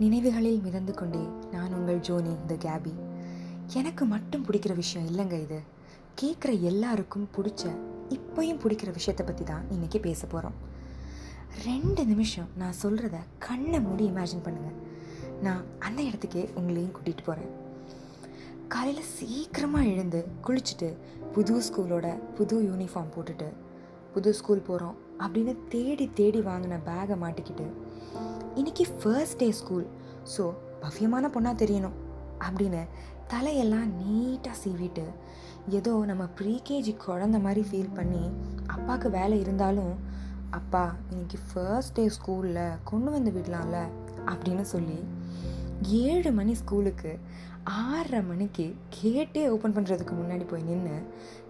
நினைவுகளில் மிதந்து கொண்டே நான் உங்கள் ஜோனி இந்த கேபி. எனக்கு மட்டும் பிடிக்கிற விஷயம் இல்லைங்க இது. கேட்குற எல்லாருக்கும் பிடிச்ச இப்போயும் பிடிக்கிற விஷயத்தை பற்றி தான் இன்றைக்கி பேச போகிறோம் ரெண்டு நிமிஷம் நான் சொல்கிறத கண்ணை மூடி இமேஜின் பண்ணுங்கள் நான் அந்த இடத்துக்கே உங்களையும் கூட்டிகிட்டு போகிறேன் காலையில் சீக்கிரமாக எழுந்து குளிச்சுட்டு புது ஸ்கூலோட புது யூனிஃபார்ம் போட்டுட்டு புது ஸ்கூல் போகிறோம் அப்படின்னு தேடி தேடி வாங்கின பேகை மாட்டிக்கிட்டு இன்னைக்கு ஃபர்ஸ்ட் டே ஸ்கூல் ஸோ பவ்யமான பொண்ணாக தெரியணும். அப்படின்னு தலையெல்லாம் நீட்டாக சீவிட்டு ஏதோ நம்ம ப்ரீகேஜி குழந்த மாதிரி ஃபீல் பண்ணி அப்பாவுக்கு வேலை இருந்தாலும் அப்பா இன்னைக்கு ஃபர்ஸ்ட் டே ஸ்கூலில் கொண்டு வந்து விடலாம்ல? அப்படின்னு சொல்லி ஏழு மணி ஸ்கூலுக்கு ஆறரை மணிக்கு கேட்டே ஓப்பன் பண்ணுறதுக்கு முன்னாடி போய் நின்று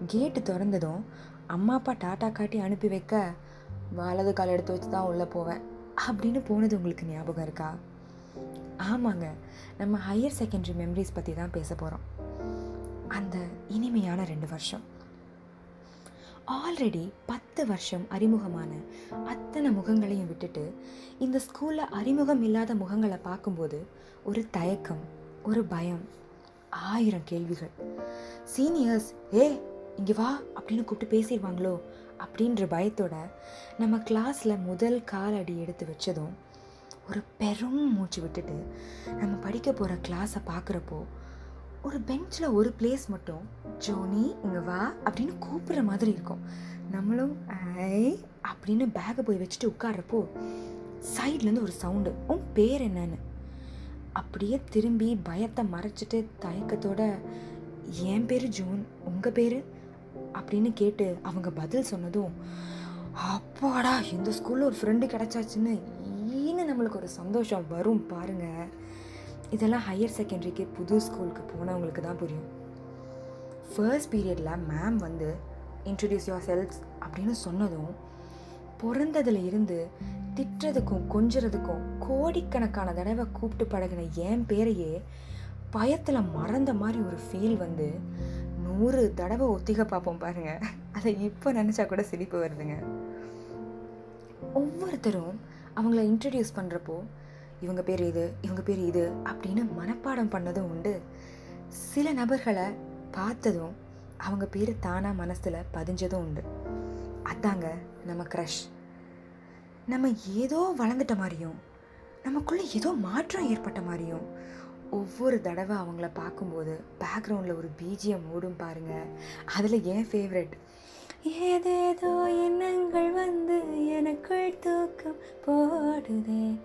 கேட்டு திறந்ததும் அம்மா அப்பா டாட்டா காட்டி அனுப்பி வைக்க வலது கால் எடுத்து வச்சு தான் உள்ளே போவேன். அப்படின்னு போனது உங்களுக்கு ஞாபகம் இருக்கா? ஆமாங்க. நம்ம ஹையர் செகண்டரி மெமரிஸ் பற்றி தான் பேச போகிறோம் அந்த இனிமையான ரெண்டு வருஷம். ஆல்ரெடி பத்து வருஷம் அறிமுகமான அத்தனை முகங்களையும் விட்டுட்டு இந்த ஸ்கூலில் அறிமுகம் இல்லாத முகங்களை பார்க்கும்போது ஒரு தயக்கம் ஒரு பயம் ஆயிரம் கேள்விகள். சீனியர்ஸ் ஏ இங்கே வா அப்படின்னு கூப்பிட்டு பேசிடுவாங்களோ? அப்படின்ற பயத்தோட நம்ம கிளாஸில் முதல் காலடி எடுத்து வச்சதும் ஒரு பெரும் மூச்சு விட்டுட்டு நம்ம படிக்க போகிற கிளாஸை பார்க்குறப்போ ஒரு பெஞ்சில் ஒரு பிளேஸ் மட்டும் ஜோனி இங்கே வா அப்படின்னு கூப்பிட்ற மாதிரி இருக்கும். நம்மளும் ஐ அப்படின்னு பேக்கை போய் வச்சுட்டு உட்கார்றப்போ சைட்லேருந்து ஒரு சவுண்டு உன் பேர் என்னன்னு? அப்படியே திரும்பி பயத்தை மறைச்சிட்டு தயக்கத்தோட என் பேர் ஜோன் உங்கள் பேர்? அப்படின்னு கேட்டு அவங்க பதில் சொன்னதும் அப்பாடா இந்த ஸ்கூலில் ஒரு ஃப்ரெண்டு கிடச்சாச்சுன்னு ஈன்னு நம்மளுக்கு ஒரு சந்தோஷம் வரும் பாருங்கள் இதெல்லாம் ஹையர் செகண்டரிக்கு புது ஸ்கூலுக்கு போனவங்களுக்கு தான் புரியும். ஃபர்ஸ்ட் பீரியடில் மேம் வந்து இன்ட்ரடியூஸ் யுவர் செல்ஸ் அப்படின்னு சொன்னதும் பிறந்ததுல இருந்து திட்டுறதுக்கும் கொஞ்சறதுக்கும் கோடிக்கணக்கான தடவை கூப்பிட்டு பழகின என் பேரையே பயத்தில் மறந்த மாதிரி ஒரு ஃபீல் வந்து நூறு தடவை ஒத்திக பார்ப்போம் பாருங்க. அதை இப்போ நினச்சா கூட சிரிப்பு வருதுங்க. ஒவ்வொருத்தரும் அவங்கள இன்ட்ரடியூஸ் பண்ணுறப்போ இவங்க பேர் இது இவங்க பேர் இது அப்படின்னு மனப்பாடம் பண்ணதும் உண்டு. சில நபர்களை பார்த்ததும் அவங்க பேர் தானாக மனசில் பதிஞ்சதும் உண்டு. அதாங்க நம்ம க்ரஷ் நம்ம ஏதோ வளர்ந்துட்ட மாதிரியும் நமக்குள்ளே ஏதோ மாற்றம் ஏற்பட்ட மாதிரியும் ஒவ்வொரு தடவை அவங்கள பார்க்கும்போது பேக்ரவுண்டில் ஒரு பிஜிஎம் ஓடும் பாருங்க. அதில் ஏன் ஃபேவரெட் ஏதேதோ எண்ணங்கள் வந்து எனக்குள் தூக்கம் போடுதே.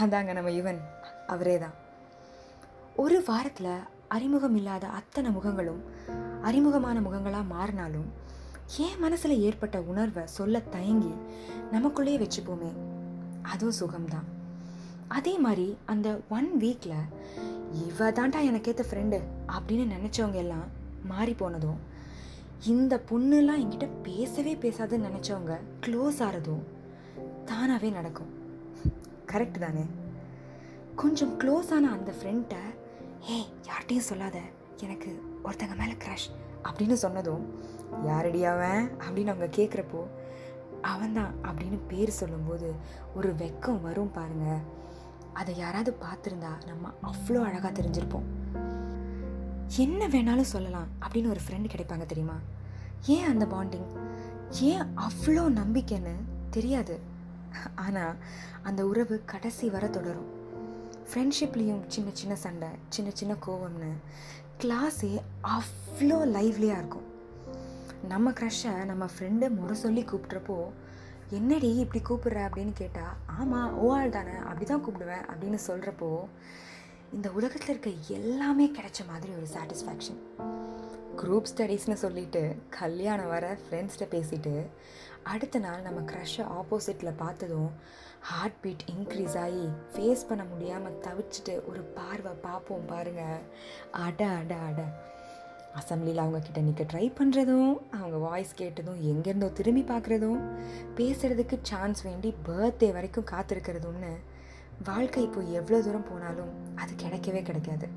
அதாங்க நம்ம இவன் அவரே தான் ஒரு வாரத்தில் அறிமுகம் இல்லாத அத்தனை முகங்களும் அறிமுகமான முகங்களாக மாறினாலும் என் மனசில் ஏற்பட்ட உணர்வை சொல்ல தயங்கி நமக்குள்ளேயே வச்சுப்போமே. அதுவும் சுகம்தான். அதே மாதிரி அந்த ஒன் வீக்கில் இவ தான்டா எனக்கு ஏற்ற ஃப்ரெண்டு அப்படின்னு நினச்சவங்க எல்லாம் மாறி போனதும் இந்த பொண்ணுலாம் என்கிட்ட பேசவே பேசாதுன்னு நினச்சவங்க க்ளோஸ் ஆகிறதும் தானாகவே நடக்கும். கரெக்ட் தானே? கொஞ்சம் க்ளோஸ் ஆன அந்த ஃப்ரெண்ட்டை ஏ யார்கிட்டையும் சொல்லாத எனக்கு ஒருத்தங்க மேலே க்ரஷ் அப்படின்னு சொன்னதும் யாரடி அவன்? அப்படின்னு அவங்க கேட்குறப்போ அவன்தான் அப்படின்னு பேர் சொல்லும்போது ஒரு வெக்கம் வரும் பாருங்கள் அதை யாராவது பார்த்துருந்தா நம்ம அவ்வளோ அழகாக தெரிஞ்சிருப்போம். என்ன வேணாலும் சொல்லலாம் அப்படின்னு ஒரு ஃப்ரெண்டு கிடைப்பாங்க தெரியுமா? ஏன் அந்த பாண்டிங் ஏன் அவ்வளோ நம்பிக்கைன்னு தெரியாது. ஆனால் அந்த உறவு கடைசி வர தொடரும். ஃப்ரெண்ட்ஷிப்லேயும் சின்ன சின்ன சண்டை சின்ன சின்ன கோவம்னு கிளாஸே அவ்வளோ லைவ்லியாக இருக்கும். நம்ம க்ரஷ்ஷை நம்ம ஃப்ரெண்டு முறை சொல்லி கூப்பிட்றப்போ என்னடி இப்படி கூப்பிடுற அப்படின்னு கேட்டால் ஆமாம் ஓ ஆள் தானே அப்படி தான் கூப்பிடுவேன் அப்படின்னு சொல்கிறப்போ இந்த உலகத்தில் இருக்க எல்லாமே கிடைச்ச மாதிரி ஒரு சாட்டிஸ்ஃபேக்ஷன் குரூப் ஸ்டடீஸ்னு சொல்லிட்டு கல்யாணம் வர ஃப்ரெண்ட்ஸ்கிட்ட பேசிட்டு அடுத்த நாள் நம்ம க்ரஷ்ஷை ஆப்போசிட்டில் பார்த்ததும் ஹார்ட் பீட் இன்க்ரீஸ் ஆகி ஃபேஸ் பண்ண முடியாமல் தவிச்சிட்டு ஒரு பார்வை பார்ப்போம் பாருங்கள் அட அட அட. அசம்பிளியில் அவங்கக்கிட்ட நிற்க ட்ரை பண்ணுறதும் அவங்க வாய்ஸ் கேட்டதும் எங்கேருந்தோ திரும்பி பார்க்குறதும் பேசுகிறதுக்கு சான்ஸ் வேண்டி பர்த்டே வரைக்கும் காத்திருக்கிறதும்னு வாழ்க்கை இப்போ எவ்வளோ தூரம் போனாலும் அது கிடைக்கவே கிடைக்காது.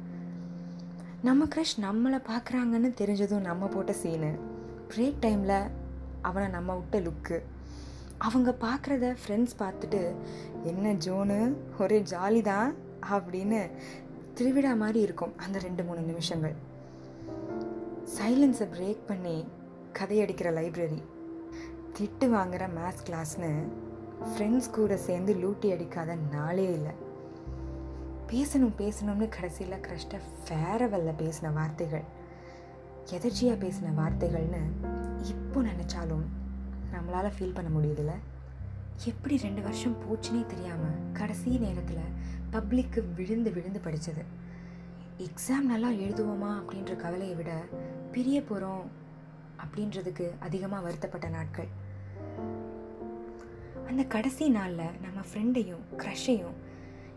நம்ம க்ரஷ் நம்மளை பார்க்குறாங்கன்னு தெரிஞ்சதும் நம்ம போட்ட சீனு பிரேக் டைமில் அவனை நம்ம விட்ட லுக்கு அவங்க பார்க்குறத ஃப்ரெண்ட்ஸ் பார்த்துட்டு என்ன ஜோனு ஒரே ஜாலி தான் அப்படின்னு திருவிழா மாதிரி இருக்கும் அந்த ரெண்டு மூணு நிமிஷங்கள். சைலன்ஸை பிரேக் பண்ணி கதையடிக்கிற லைப்ரரி திட்டு வாங்குகிற மேத்ஸ் கிளாஸ்னு ஃப்ரெண்ட்ஸ் கூட சேர்ந்து லூட்டி அடிக்காத நாளே இல்லை. பேசணும் பேசணும்னு கடைசியில் கிரஷ்ட ஃபேரவல்ல பேசின வார்த்தைகள். எதர்ச்சியாக பேசின வார்த்தைகள்னு இப்போ நினச்சாலும் நம்மளால் ஃபீல் பண்ண முடியுதுல்ல எப்படி ரெண்டு வருஷம் போச்சுனே தெரியாமல் கடைசி நேரத்தில் பப்ளிக்கு விழுந்து விழுந்து படித்தது எக்ஸாம் நல்லா எழுதுவோமா அப்படின்ற கவலையை விட பிரிய போகிறோம் அப்படின்றதுக்கு அதிகமாக வருத்தப்பட்ட நாட்கள். அந்த கடைசி நாளில் நம்ம ஃப்ரெண்டையும் க்ரஷையும்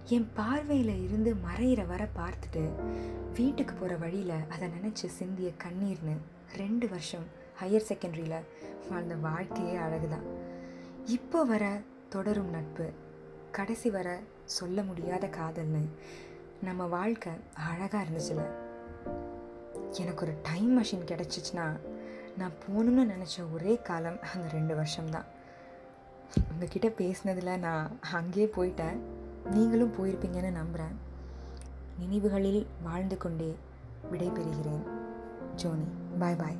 என் பார்வையில் இருந்து மறையிற வர பார்த்துட்டு வீட்டுக்கு போகிற வழியில் அதை நினச்சி சிந்திய கண்ணீர்னு ரெண்டு வருஷம் ஹையர் செகண்டரியில் வாழ்ந்த வாழ்க்கையே அழகுதான். இப்போ வர தொடரும் நட்பு கடைசி வர சொல்ல முடியாத காதல்னு நம்ம வாழ்க்கை அழகாக இருந்துச்சுல. எனக்கு ஒரு டைம் மிஷின் கிடச்சிச்சின்னா நான் போகணும்னு நினச்ச ஒரே காலம் அந்த ரெண்டு வருஷம்தான். உங்ககிட்ட பேசினதில் நான் அங்கேயே போயிட்டேன். நீங்களும் போயிருப்பீங்கன்னு நம்புகிறேன் நினைவுகளில் வாழ்ந்து கொண்டே விடைபெறுகிறேன். ஜோனி பாய் பாய்